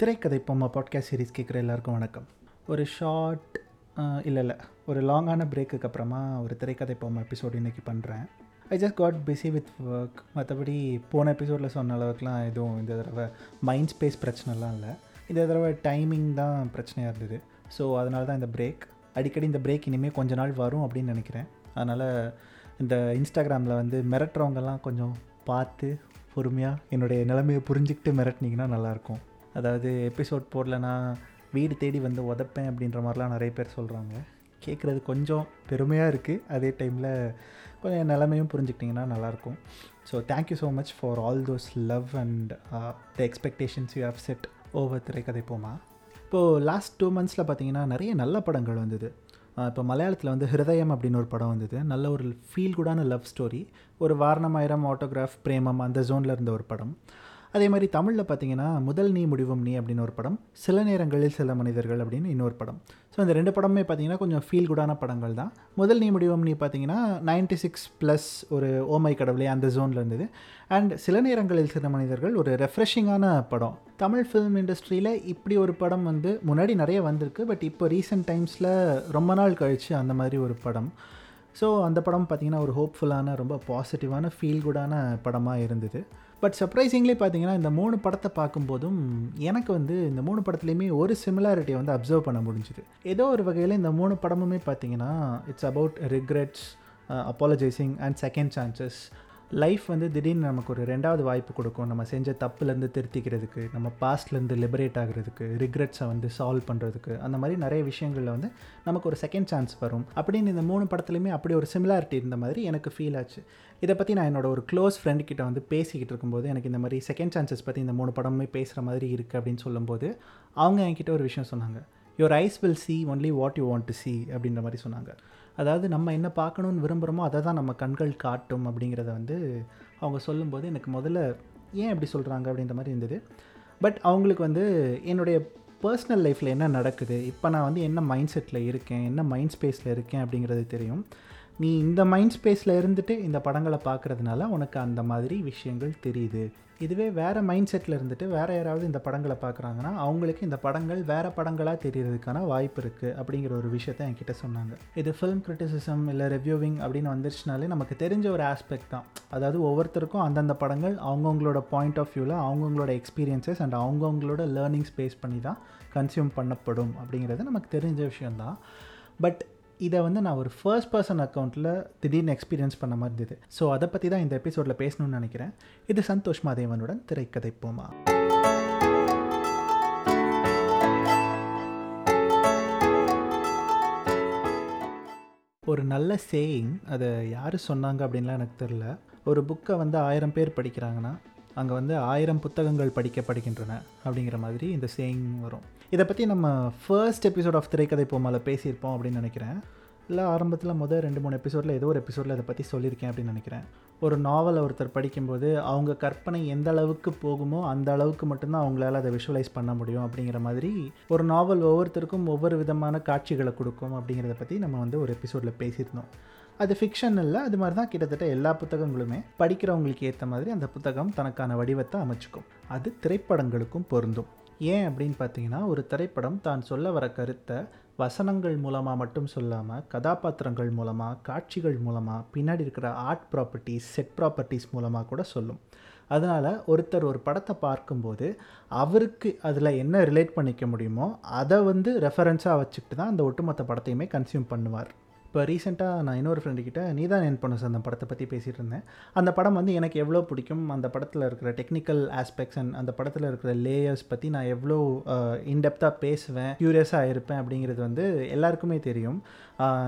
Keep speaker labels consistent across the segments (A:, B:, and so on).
A: திரைக்கதை பொம்மா podcast series கேட்குற எல்லாருக்கும் வணக்கம். ஒரு ஷார்ட் இல்லை இல்லை ஒரு லாங்கான பிரேக்குக்கு அப்புறமா ஒரு திரைக்கதை பொம்மா எபிசோடு இன்றைக்கி பண்ணுறேன் I just got busy with work மற்றபடி போன எபிசோடில் சொன்ன அளவுக்குலாம் எதுவும் இந்த தடவை மைண்ட் ஸ்பேஸ் பிரச்சனைலாம் இல்லை. இந்த தடவை டைமிங் தான் பிரச்சனையாக இருந்தது. ஸோ அதனால தான் இந்த பிரேக் அடிக்கடி இந்த பிரேக் இனிமேல் கொஞ்ச நாள் வரும் அப்படின்னு நினைக்கிறேன். அதனால் இந்த இன்ஸ்டாகிராமில் வந்து மிரட்டுறவங்கெல்லாம் கொஞ்சம் பார்த்து பொறுமையாக என்னுடைய நிலைமையை புரிஞ்சுக்கிட்டு மிரட்டினீங்கன்னா நல்லாயிருக்கும் அதாவது எபிசோட் போடலனா வீடு தேடி வந்து உதப்பேன் அப்படின்ற மாதிரிலாம் நிறைய பேர் சொல்கிறாங்க கேட்குறது கொஞ்சம் பெருமையாக இருக்குது அதே டைமில் கொஞ்சம் என் புரிஞ்சுக்கிட்டிங்கன்னா நல்லாயிருக்கும். So thank you so much for all those love and the expectations you have set over திரைக்கதை போமா இப்போது லாஸ்ட் டூ மந்த்ஸில் பார்த்தீங்கன்னா நிறைய நல்ல படங்கள் வந்தது. இப்போ மலையாளத்தில் வந்து ஹிருதயம் அப்படின்னு ஒரு படம் வந்தது. நல்ல ஒரு ஃபீல் குடான லவ் ஸ்டோரி ஒரு வாரணமாயிரம் ஆட்டோகிராஃப் பிரேமம் அந்த ஜோனில் இருந்த ஒரு படம். அதே மாதிரி தமிழில் பார்த்தீங்கன்னா முதல் நீ முடிவும் நீ அப்படின்னு ஒரு படம் சில நேரங்களில் சில மனிதர்கள் அப்படின்னு இன்னொரு படம். ஸோ இந்த ரெண்டு படமே பார்த்தீங்கன்னா கொஞ்சம் ஃபீல் குடான படங்கள் தான். முதல் நீ முடிவும் நீ பார்த்தீங்கன்னா நைன்டி சிக்ஸ் ப்ளஸ் ஒரு ஓமை கடவுளே அந்த ஜோனில் இருந்தது. அண்ட் சில நேரங்களில் சில மனிதர்கள் ஒரு ரெஃப்ரெஷிங்கான படம். தமிழ் ஃபிலிம் இண்டஸ்ட்ரியில் இப்படி ஒரு படம் வந்து முன்னாடி நிறைய வந்திருக்கு. பட் இப்போ ரீசெண்ட் டைம்ஸில் ரொம்ப நாள் கழித்து அந்த மாதிரி ஒரு படம். ஸோ அந்த படம் பார்த்திங்கன்னா ஒரு ஹோப்ஃபுல்லான ரொம்ப பாசிட்டிவான ஃபீல் குடான படமாக இருந்தது. பட் சர்ப்ரைசிங்லி பார்த்தீங்கன்னா இந்த மூணு படத்தை பார்க்கும்போதும் எனக்கு வந்து இந்த மூணு படத்துலையுமே ஒரு சிமிலாரிட்டியை வந்து அப்சர்வ் பண்ண முடிஞ்சுது. ஏதோ ஒரு வகையில் இந்த மூணு படமுமே பார்த்தீங்கன்னா it's about regrets apologising and second chances life வந்து திடீர்னு நமக்கு ஒரு ரெண்டாவது வாய்ப்பு கொடுக்கும். நம்ம செஞ்ச தப்புலேருந்து திருத்திக்கிறதுக்கு நம்ம பாஸ்ட்லேருந்து லிபரேட் ஆகிறதுக்கு ரிக்ரெட்ஸை வந்து சால்வ் பண்ணுறதுக்கு அந்த மாதிரி நிறைய விஷயங்களில் வந்து நமக்கு ஒரு செகண்ட் சான்ஸ் வரும். அப்படின்னு இந்த மூணு படத்துலையுமே அப்படி ஒரு சிமிலாரிட்டி இருந்த மாதிரி எனக்கு ஃபீல் ஆச்சு. இதை பற்றி நான் என்னோட ஒரு க்ளோஸ் ஃப்ரெண்ட் கிட்ட வந்து பேசிக்கிட்டு இருக்கும்போது எனக்கு இந்த மாதிரி செகண்ட் சான்சஸ் பற்றி இந்த மூணு படமுமே பேசுகிற மாதிரி இருக்குது அப்படின்னு சொல்லும்போது அவங்க என்கிட்ட ஒரு விஷயம் சொன்னாங்க. Your eyes will see only what you want to see அப்படின்ற மாதிரி சொன்னாங்க. அதாவது நம்ம என்ன பார்க்கணுன்னு விரும்புகிறோமோ அதை தான் நம்ம கண்கள் காட்டும் அப்படிங்கிறத வந்து அவங்க சொல்லும்போது எனக்கு முதல்ல ஏன் இப்படி சொல்கிறாங்க அப்படின்ற மாதிரி இருந்தது. பட் அவங்களுக்கு வந்து என்னுடைய பர்சனல் லைஃப்பில் என்ன நடக்குது? இப்போ நான் வந்து என்ன மைண்ட் செட்டில் இருக்கேன்? என்ன மைண்ட் ஸ்பேஸில் இருக்கேன் அப்படிங்கிறது தெரியும். நீ இந்த மைண்ட் ஸ்பேஸில் இருந்துட்டு இந்த படங்களை பார்க்குறதுனால உனக்கு அந்த மாதிரி விஷயங்கள் தெரியுது. இதுவே வேறு மைண்ட் செட்டில் இருந்துட்டு வேறு யாராவது இந்த படங்களை பார்க்குறாங்கன்னா அவங்களுக்கு இந்த படங்கள் வேறு படங்களாக தெரியறதுக்கான வாய்ப்பு இருக்குது அப்படிங்கிற ஒரு விஷயத்த என்கிட்ட சொன்னாங்க. இது ஃபிலிம் கிரிட்டிசிசம் இல்லை ரிவ்யூவிங் அப்படின்னு வந்துருச்சுனாலே நமக்கு தெரிஞ்ச ஒரு ஆஸ்பெக்ட் தான். அதாவது ஒவ்வொருத்தருக்கும் அந்தந்த படங்கள் அவங்கவுங்களோட பாயிண்ட் ஆஃப் வியூவில் அவங்கவுங்களோட எக்ஸ்பீரியன்சஸ் அண்ட் அவங்கவுங்களோட லேர்னிங் பேஸ் பண்ணி தான் கன்சியூம் பண்ணப்படும் அப்படிங்கிறது நமக்கு தெரிஞ்ச விஷயந்தான் பட் இதை வந்து நான் ஒரு ஃபர்ஸ்ட் பர்சன் அக்கௌண்ட்டில் திடீர்னு எக்ஸ்பீரியன்ஸ் பண்ண மாதிரி இருந்தது. ஸோ அதை பற்றி தான் இந்த எபிசோடில் பேசணும்னு நினைக்கிறேன். இது சந்தோஷ் மாதேவனுடன் திரைக்கதை போமா ஒரு நல்ல சேயிங் அதை யார் சொன்னாங்க அப்படின்லாம் எனக்கு தெரில ஒரு புக்கை வந்து ஆயிரம் பேர் படிக்கிறாங்கன்னா அங்கே வந்து ஆயிரம் புத்தகங்கள் படிக்கப்படுகின்றன அப்படிங்கிற மாதிரி இந்த சேயிங் வரும். இதை பற்றி நம்ம ஃபர்ஸ்ட் எபிசோட் ஆஃப் திரைக்கதை போமால பேசியிருப்போம் அப்படின்னு நினைக்கிறேன். இல்லை ஆரம்பத்தில் முதல் ரெண்டு மூணு எபிசோடில் ஏதோ ஒரு எபிசோடில் அதை பற்றி சொல்லியிருக்கேன் அப்படின்னு நினைக்கிறேன். ஒரு நாவலை ஒருத்தர் படிக்கும்போது அவங்க கற்பனை எந்த அளவுக்கு போகுமோ அந்த அளவுக்கு மட்டும்தான் அவங்களால அதை விஷுவலைஸ் பண்ண முடியும் அப்படிங்கிற மாதிரி ஒரு நாவல் ஒவ்வொருத்தருக்கும் ஒவ்வொரு விதமான காட்சிகளை கொடுக்கும் அப்படிங்கிறத பற்றி நம்ம வந்து ஒரு எபிசோடில் பேசியிருந்தோம். அது ஃபிக்ஷன் இல்லை அது மாதிரி தான் கிட்டத்தட்ட எல்லா புத்தகங்களுமே. படிக்கிறவங்களுக்கு ஏற்ற மாதிரி அந்த புத்தகம் தனக்கான வடிவத்தை அமைச்சுக்கும். அது திரைப்படங்களுக்கும் பொருந்தும். ஏன் அப்படின்னு பார்த்தீங்கன்னா ஒரு திரைப்படம் தான் சொல்ல வர கருத்தை வசனங்கள் மூலமாக மட்டும் சொல்லாமல் கதாபாத்திரங்கள் மூலமாக காட்சிகள் மூலமாக பின்னாடி இருக்கிற ஆர்ட் ப்ராப்பர்ட்டிஸ் செட் ப்ராப்பர்ட்டிஸ் மூலமாக கூட சொல்லும். அதனால் ஒருத்தர் ஒரு படத்தை பார்க்கும்போது அவருக்கு அதில் என்ன ரிலேட் பண்ணிக்க முடியுமோ அதை வந்து ரெஃபரன்ஸாக வச்சுக்கிட்டு தான் அந்த ஒட்டுமொத்த படத்தையுமே கன்சியூம் பண்ணுவார். இப்போ ரீசெண்டாக நான் இன்னொரு ஃப்ரெண்டுக்கிட்ட நீ தான் என் பொண்ணு அந்த படத்தை பற்றி பேசிகிட்டு இருந்தேன் அந்த படம் வந்து எனக்கு எவ்வளோ பிடிக்கும் அந்த படத்தில் இருக்கிற டெக்னிக்கல் ஆஸ்பெக்ட்ஸ் அண்ட் அந்த படத்தில் இருக்கிற லேயர்ஸ் பற்றி நான் எவ்வளோ இன்டெப்த்தாக பேசுவேன் க்யூரியஸாக இருப்பேன் அப்படிங்கிறது வந்து எல்லாருக்குமே தெரியும்.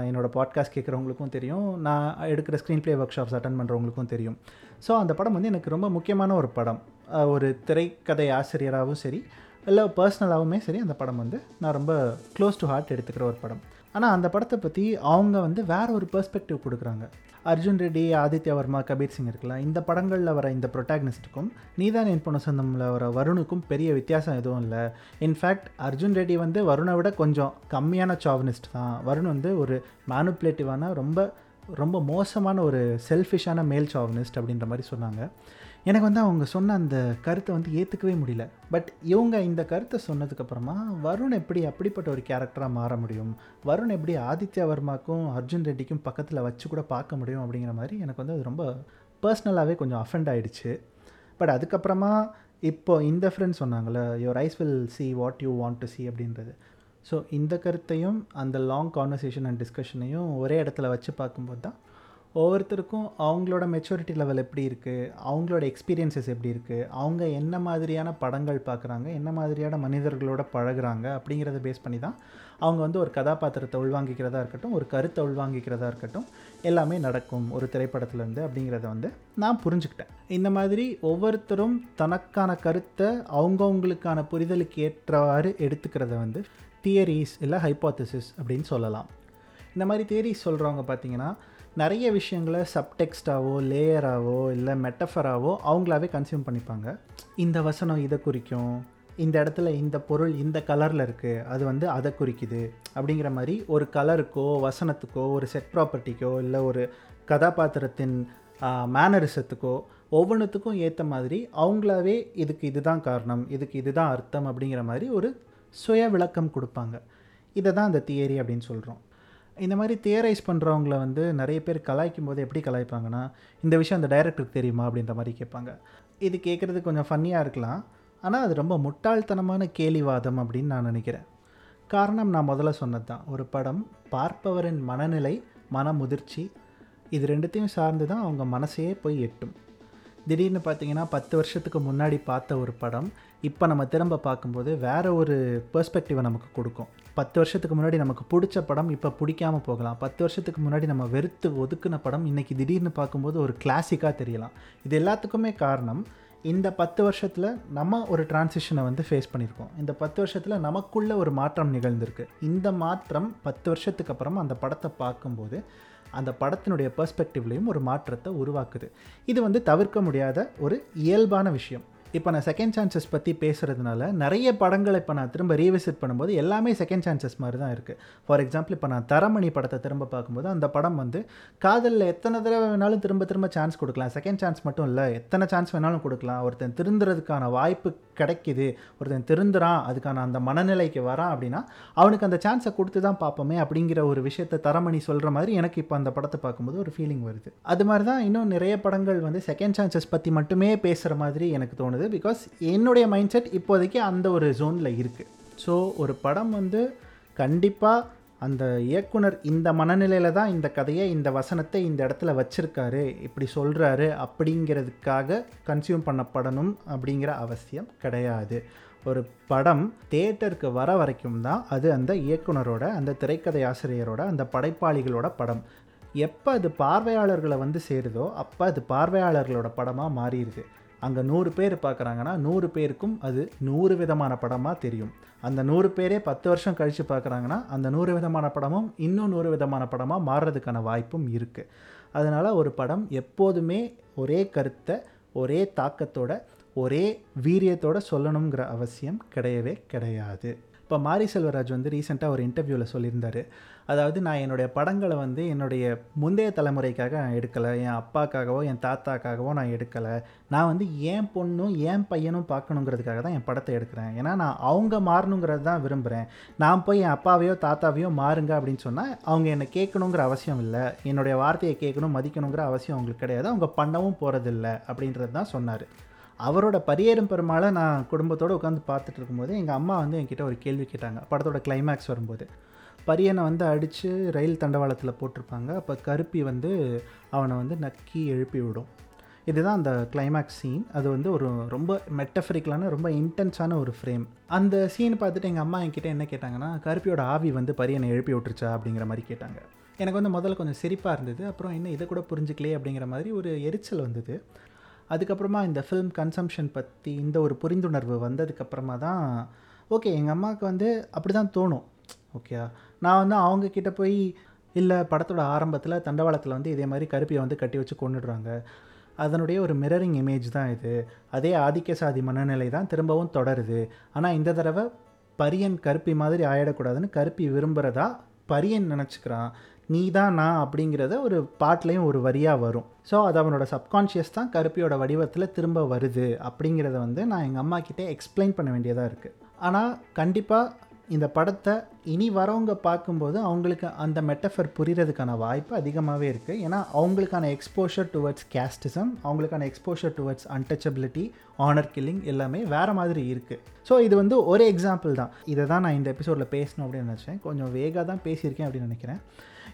A: என்னோடய பாட்காஸ்ட் கேட்குறவங்களுக்கும் தெரியும். நான் எடுக்கிற screenplay workshops attend பண்ணுறவங்களுக்கும் தெரியும். ஸோ அந்த படம் வந்து எனக்கு ரொம்ப முக்கியமான ஒரு படம். ஒரு திரைக்கதை ஆசிரியராகவும் சரி இல்லை பர்சனலாகவுமே சரி அந்த படம் வந்து நான் ரொம்ப க்ளோஸ் டு ஹார்ட் எடுத்துக்கிற ஒரு படம். ஆனால் அந்த படத்தை பற்றி அவங்க வந்து வேற ஒரு பெர்ஸ்பெக்டிவ் கொடுக்குறாங்க. அர்ஜுன் ரெட்டி ஆதித்யா வர்மா கபீர் சிங் இருக்கலாம். இந்த படங்களில் வர இந்த ப்ரொட்டாகனிஸ்ட்டுக்கும் நீதான் என் பொண்ணு சொந்தமில் வர வருணுக்கும் பெரிய வித்தியாசம் எதுவும் இல்லை. இன்ஃபேக்ட் அர்ஜுன் ரெட்டி வந்து வருணை விட கொஞ்சம் கம்மியான சாவனிஸ்ட் தான். வருண் வந்து ஒரு மேனுப்புலேட்டிவான ரொம்ப ரொம்ப மோசமான ஒரு செல்ஃபிஷான மேல் சாவனிஸ்ட் அப்படின்ற மாதிரி சொன்னாங்க. எனக்கு வந்து அவங்க சொன்ன அந்த கருத்தை வந்து ஏற்றுக்கவே முடியல. பட் இவங்க இந்த கருத்தை சொன்னதுக்கப்புறமா வருண் எப்படி அப்படிப்பட்ட ஒரு கேரக்டராக மாற முடியும்? வருண் எப்படி ஆதித்யா வர்மாக்கும் அர்ஜுன் ரெட்டிக்கும் பக்கத்தில் வச்சு கூட பார்க்க முடியும் அப்படிங்கிற மாதிரி எனக்கு வந்து அது ரொம்ப பர்சனலாகவே கொஞ்சம் அஃபெண்ட் ஆகிடுச்சு பட் அதுக்கப்புறமா இப்போ இந்த ஃப்ரெண்ட் சொன்னாங்களே your eyes will see what you want to see அப்படின்றது. ஸோ இந்த கருத்தையும் அந்த லாங் கான்வர்சேஷன் அண்ட் டிஸ்கஷனையும் ஒரே இடத்துல வச்சு பார்க்கும்போது தான் ஒவ்வொருத்தருக்கும் அவங்களோட மெச்சூரிட்டி லெவல் எப்படி இருக்குது அவங்களோட எக்ஸ்பீரியன்சஸ் எப்படி இருக்குது அவங்க என்ன மாதிரியான படங்கள் பார்க்குறாங்க? என்ன மாதிரியான மனிதர்களோட பழகுறாங்க? அப்படிங்கிறத பேஸ் பண்ணி தான் அவங்க வந்து ஒரு கதாபாத்திரத்தை உள்வாங்கிக்கிறதா இருக்கட்டும் ஒரு கருத்தை உள்வாங்கிக்கிறதா இருக்கட்டும் எல்லாமே நடக்கும் ஒரு திரைப்படத்துலேருந்து அப்படிங்கிறத வந்து நான் புரிஞ்சுக்கிட்டேன். இந்த மாதிரி ஒவ்வொருத்தரும் தனக்கான கருத்தை அவங்கவுங்களுக்கான புரிதலுக்கு ஏற்றவாறு எடுத்துக்கிறத வந்து தியரிஸ் இல்லை ஹைப்போத்தசிஸ் அப்படின்னு சொல்லலாம். இந்த மாதிரி தியரிஸ் சொல்கிறவங்க பார்த்தீங்கன்னா நிறைய விஷயங்களை சப்டெக்ஸ்டாவோ லேயராகவோ இல்லை மெட்டஃபராகவோ அவங்களாவே கன்சியூம் பண்ணிப்பாங்க. இந்த வசனம் இதை குறிக்கும். இந்த இடத்துல இந்த பொருள் இந்த கலரில் இருக்குது அது வந்து அதை குறிக்குது. அப்படிங்கிற மாதிரி ஒரு கலருக்கோ வசனத்துக்கோ ஒரு செட் ப்ராப்பர்ட்டிக்கோ இல்லை ஒரு கதாபாத்திரத்தின் மேனரிசத்துக்கோ ஒவ்வொன்றுத்துக்கும் ஏற்ற மாதிரி அவங்களாவே இதுக்கு இதுதான் காரணம் இதுக்கு இதுதான் அர்த்தம் அப்படிங்கிற மாதிரி ஒரு சுய விளக்கம் கொடுப்பாங்க. இதை தான் அந்த தியரி அப்படின்னு சொல்கிறோம் இந்த மாதிரி தியரைஸ் பண்ணுறவங்கள வந்து நிறைய பேர் கலாய்க்கும் போது எப்படி கலாய்ப்பாங்கன்னா இந்த விஷயம் அந்த டைரக்டருக்கு தெரியுமா அப்படின்ற மாதிரி கேட்பாங்க. இது கேட்குறது கொஞ்சம் ஃபன்னியாக இருக்கலாம். ஆனால் அது ரொம்ப முட்டாள்தனமான கேலிவாதம் அப்படின்னு நான் நினைக்கிறேன். காரணம் நான் முதல்ல சொன்னது தான் ஒரு படம் பார்ப்பவரின் மனநிலை மன முதிர்ச்சி இது ரெண்டுத்தையும் சார்ந்து தான் அவங்க மனசையே போய் எட்டும். திடீர்னு பார்த்தீங்கன்னா பத்து வருஷத்துக்கு முன்னாடி பார்த்த ஒரு படம் இப்போ நம்ம திரும்ப பார்க்கும்போது வேறு ஒரு பெர்ஸ்பெக்டிவை நமக்கு கொடுக்கும். பத்து வருஷத்துக்கு முன்னாடி நமக்கு பிடிச்ச படம் இப்போ பிடிக்காமல் போகலாம். பத்து வருஷத்துக்கு முன்னாடி நம்ம வெறுத்து ஒதுக்குன படம் இன்றைக்கி திடீர்னு பார்க்கும்போது ஒரு கிளாசிக்காக தெரியலாம். இது எல்லாத்துக்குமே காரணம் இந்த பத்து வருஷத்தில் நம்ம ஒரு டிரான்சிஷனை வந்து ஃபேஸ் பண்ணியிருக்கோம். இந்த பத்து வருஷத்தில் நமக்குள்ள ஒரு மாற்றம் நிகழ்ந்திருக்கு. இந்த மாற்றம் பத்து வருஷத்துக்கு அப்புறம் அந்த படத்தை பார்க்கும்போது அந்த படத்தினுடைய பெர்ஸ்பெக்டிவ்லேயும் ஒரு மாற்றத்தை உருவாக்குது. இது வந்து தவிர்க்க முடியாத ஒரு இயல்பான விஷயம். இப்போ நான் செகண்ட் சான்சஸ் பற்றி பேசுகிறதுனால நிறைய படங்களை இப்போ நான் திரும்ப ரீவிசிட் பண்ணும்போது எல்லாமே செகண்ட் சான்சஸ் மாதிரி தான் இருக்குது ஃபார் எக்ஸாம்பிள் இப்போ நான் தரமணி படத்தை திரும்ப பார்க்கும்போது அந்த படம் வந்து காதலில் எத்தனை தடவை வேணாலும் திரும்ப திரும்ப சான்ஸ் கொடுக்கலாம். செகண்ட் சான்ஸ் மட்டும் இல்லை எத்தனை சான்ஸ் வேணாலும் கொடுக்கலாம். ஒருத்தன் திருந்துறதுக்கான வாய்ப்பு கிடைக்கிது. ஒருத்தன் திருந்துறான் அதுக்கான அந்த மனநிலைக்கு வரான் அப்படின்னா அவனுக்கு அந்த சான்ஸை கொடுத்து தான் பார்ப்போமே அப்படிங்கிற ஒரு விஷயத்தை தரமணி சொல்கிற மாதிரி எனக்கு இப்போ அந்த படத்தை பார்க்கும்போது ஒரு ஃபீலிங் வருது. அது மாதிரி தான் இன்னும் நிறைய படங்கள் வந்து செகண்ட் சான்சஸ் பற்றி மட்டுமே பேசுகிற மாதிரி எனக்கு தோணுது. பிகாஸ் என்னுடைய மைண்ட் செட் இப்போதைக்கு அந்த ஒரு ஜோனில் இருக்குது ஸோ ஒரு படம் வந்து கண்டிப்பாக அந்த இயக்குனர் இந்த மனநிலையில் தான் இந்த கதையை இந்த வசனத்தை இந்த இடத்துல வச்சுருக்காரு இப்படி சொல்கிறாரு அப்படிங்கிறதுக்காக கன்சியூம் பண்ணப்படணும் அப்படிங்கிற அவசியம் கிடையாது. ஒரு படம் தேட்டருக்கு வர வரைக்கும் தான் அது அந்த இயக்குனரோட அந்த திரைக்கதை ஆசிரியரோட அந்த படைப்பாளிகளோட படம். எப்போ அது பார்வையாளர்களை வந்து சேருதோ அப்போ அது பார்வையாளர்களோட படமாக மாறிடுது. அங்கே நூறு பேர் பார்க்குறாங்கன்னா நூறு பேருக்கும் அது நூறு விதமான படமாக தெரியும். அந்த நூறு பேரே பத்து வருஷம் கழித்து பார்க்குறாங்கன்னா அந்த நூறு விதமான படமும் இன்னும் நூறு விதமான படமாக மாறுறதுக்கான வாய்ப்பும் இருக்குது அதனால் ஒரு படம் எப்போதுமே ஒரே கருத்தை ஒரே தாக்கத்தோட ஒரே வீரியத்தோட சொல்லணுங்கிற அவசியம் கிடையவே கிடையாது. இப்போ மாரி செல்வராஜ் வந்து ரீசெண்டாக ஒரு இன்டர்வியூவில் சொல்லியிருந்தார். அதாவது நான் என்னுடைய படங்களை வந்து என்னுடைய முந்தைய தலைமுறைக்காக நான் எடுக்கலை. என் அப்பாக்காகவோ என் தாத்தாக்காகவோ நான் எடுக்கலை. நான் வந்து ஏன் பொண்ணும் ஏன் பையனும் பார்க்கணுங்கிறதுக்காக தான் என் படத்தை எடுக்கிறேன். ஏன்னா நான் அவங்க மாறணுங்கிறது தான் விரும்புகிறேன் நான் போய் என் அப்பாவையோ தாத்தாவையோ மாறுங்க அப்படின்னு சொன்னால் அவங்க என்னை கேட்கணுங்கிற அவசியம் இல்லை. என்னுடைய வார்த்தையை கேட்கணும் மதிக்கணுங்கிற அவசியம் அவங்களுக்கு கிடையாது. அவங்க பண்ணவும் போகிறதில்ல அப்படின்றது தான் சொன்னார். அவரோட பரியேறும் பெருமாளை நான் குடும்பத்தோடு உட்காந்து பார்த்துட்டு இருக்கும்போது எங்கள் அம்மா வந்து என்கிட்ட ஒரு கேள்வி கேட்டாங்க. படத்தோட கிளைமேக்ஸ் வரும்போது. பரியனை வந்து அடித்து ரயில் தண்டவாளத்தில் போட்டிருப்பாங்க. அப்போ கருப்பி வந்து அவனை வந்து நக்கி எழுப்பி விடும். இதுதான் அந்த கிளைமேக்ஸ் சீன் அது வந்து ஒரு ரொம்ப மெட்டஃபரிக்கலான ரொம்ப இன்டென்ஸான ஒரு ஃப்ரேம் அந்த சீன் பார்த்துட்டு எங்கள் அம்மா என்கிட்ட என்ன கேட்டாங்கன்னா கருப்பியோட ஆவி வந்து பரியனை எழுப்பி விட்டுருச்சா? அப்படிங்கிற மாதிரி கேட்டாங்க. எனக்கு வந்து முதல்ல கொஞ்சம் சிரிப்பாக இருந்தது. அப்புறம் என்ன இதை கூட புரிஞ்சுக்கலையே அப்படிங்கிற மாதிரி ஒரு எரிச்சல் வந்தது. அதுக்கப்புறமா இந்த ஃபிலிம் கன்சம்ஷன் பற்றி இந்த ஒரு புரிந்துணர்வு வந்ததுக்கப்புறமா தான் ஓகே எங்கள் அம்மாவுக்கு வந்து அப்படி தான் தோணும் ஓகே நான் வந்து அவங்கக்கிட்ட போய் இல்லை படத்தோட ஆரம்பத்தில் தண்டவாளத்தில் வந்து இதே மாதிரி கருப்பியை வந்து கட்டி வச்சு கொண்டுடுறாங்க அதனுடைய ஒரு மிரரிங் இமேஜ் தான் இது. அதே ஆதிக்க சாதி மனநிலை தான் திரும்பவும் தொடருது. ஆனால் இந்த தடவை பரியன் கருப்பி மாதிரி ஆயிடக்கூடாதுன்னு கருப்பி விரும்புகிறதா பரியன் நினச்சிக்கிறான். நீ தான் நான் அப்படிங்கிறத ஒரு பாட்லேயும் ஒரு வரியாக வரும். ஸோ அது அவனோட சப்கான்ஷியஸ் தான் கருப்பியோட வடிவத்தில் திரும்ப வருது அப்படிங்கிறத வந்து நான் எங்கள் அம்மா கிட்டே எக்ஸ்பிளைன் பண்ண வேண்டியதாக இருக்குது ஆனால் கண்டிப்பாக இந்த படத்தை இனி வரவங்க பார்க்கும்போது அவங்களுக்கு அந்த மெட்டஃபர் புரிகிறதுக்கான வாய்ப்பு அதிகமாகவே இருக்குது ஏன்னா அவங்களுக்கான எக்ஸ்போஷர் டுவர்ட்ஸ் கேஸ்டிசம் அவங்களுக்கான exposure towards untouchability honour killing எல்லாமே வேறு மாதிரி இருக்குது ஸோ இது வந்து ஒரு எக்ஸாம்பிள் தான். இதை தான் நான் இந்த எபிசோடில் பேசணும் அப்படின்னு நினச்சேன். கொஞ்சம் வேகாக தான் பேசியிருக்கேன் அப்படின்னு நினைக்கிறேன்.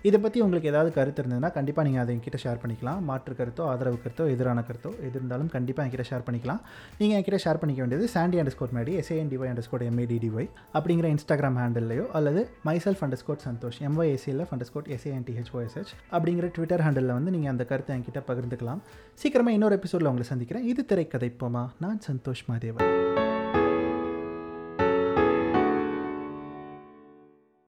A: இதை பற்றி உங்களுக்கு ஏதாவது கருத்து இருந்ததுன்னா கண்டிப்பாக நீங்கள் அதை என்கிட்ட ஷேர் பண்ணிக்கலாம். மாற்று கருத்தோ ஆதரவு கருத்தோ எதிரான கருத்தோ எது இருந்தாலும் கண்டிப்பாக என்கிட்ட ஷேர் பண்ணிக்கலாம். நீங்கள் என்கிட்ட ஷேர் பண்ணிக்க வேண்டியது Chandy under squad Maddy SANDY under squad எம்ஏடிடிஒய் அப்படிங்கிற இன்ஸ்டாகிராம் ஹேண்டில்லையோ அல்லது myself under squad Santhosh எம்ஒய்எஸ்சிஎல்எஃப் under squad எஸ்ஏஎன்டிஹெச்ஓஎஸ்ஹெச் அப்படிங்கிற ட்விட்டர் ஹேண்டில் வந்து நீங்கள் அந்த கருத்தை என்கிட்ட பகிர்ந்துக்கலாம். சீக்கிரமாக இன்னொரு எபிசோடில் உங்களை சந்திக்கிறேன். இது திரைக்கதைப்போமா நான் சந்தோஷ் மாதேவன்.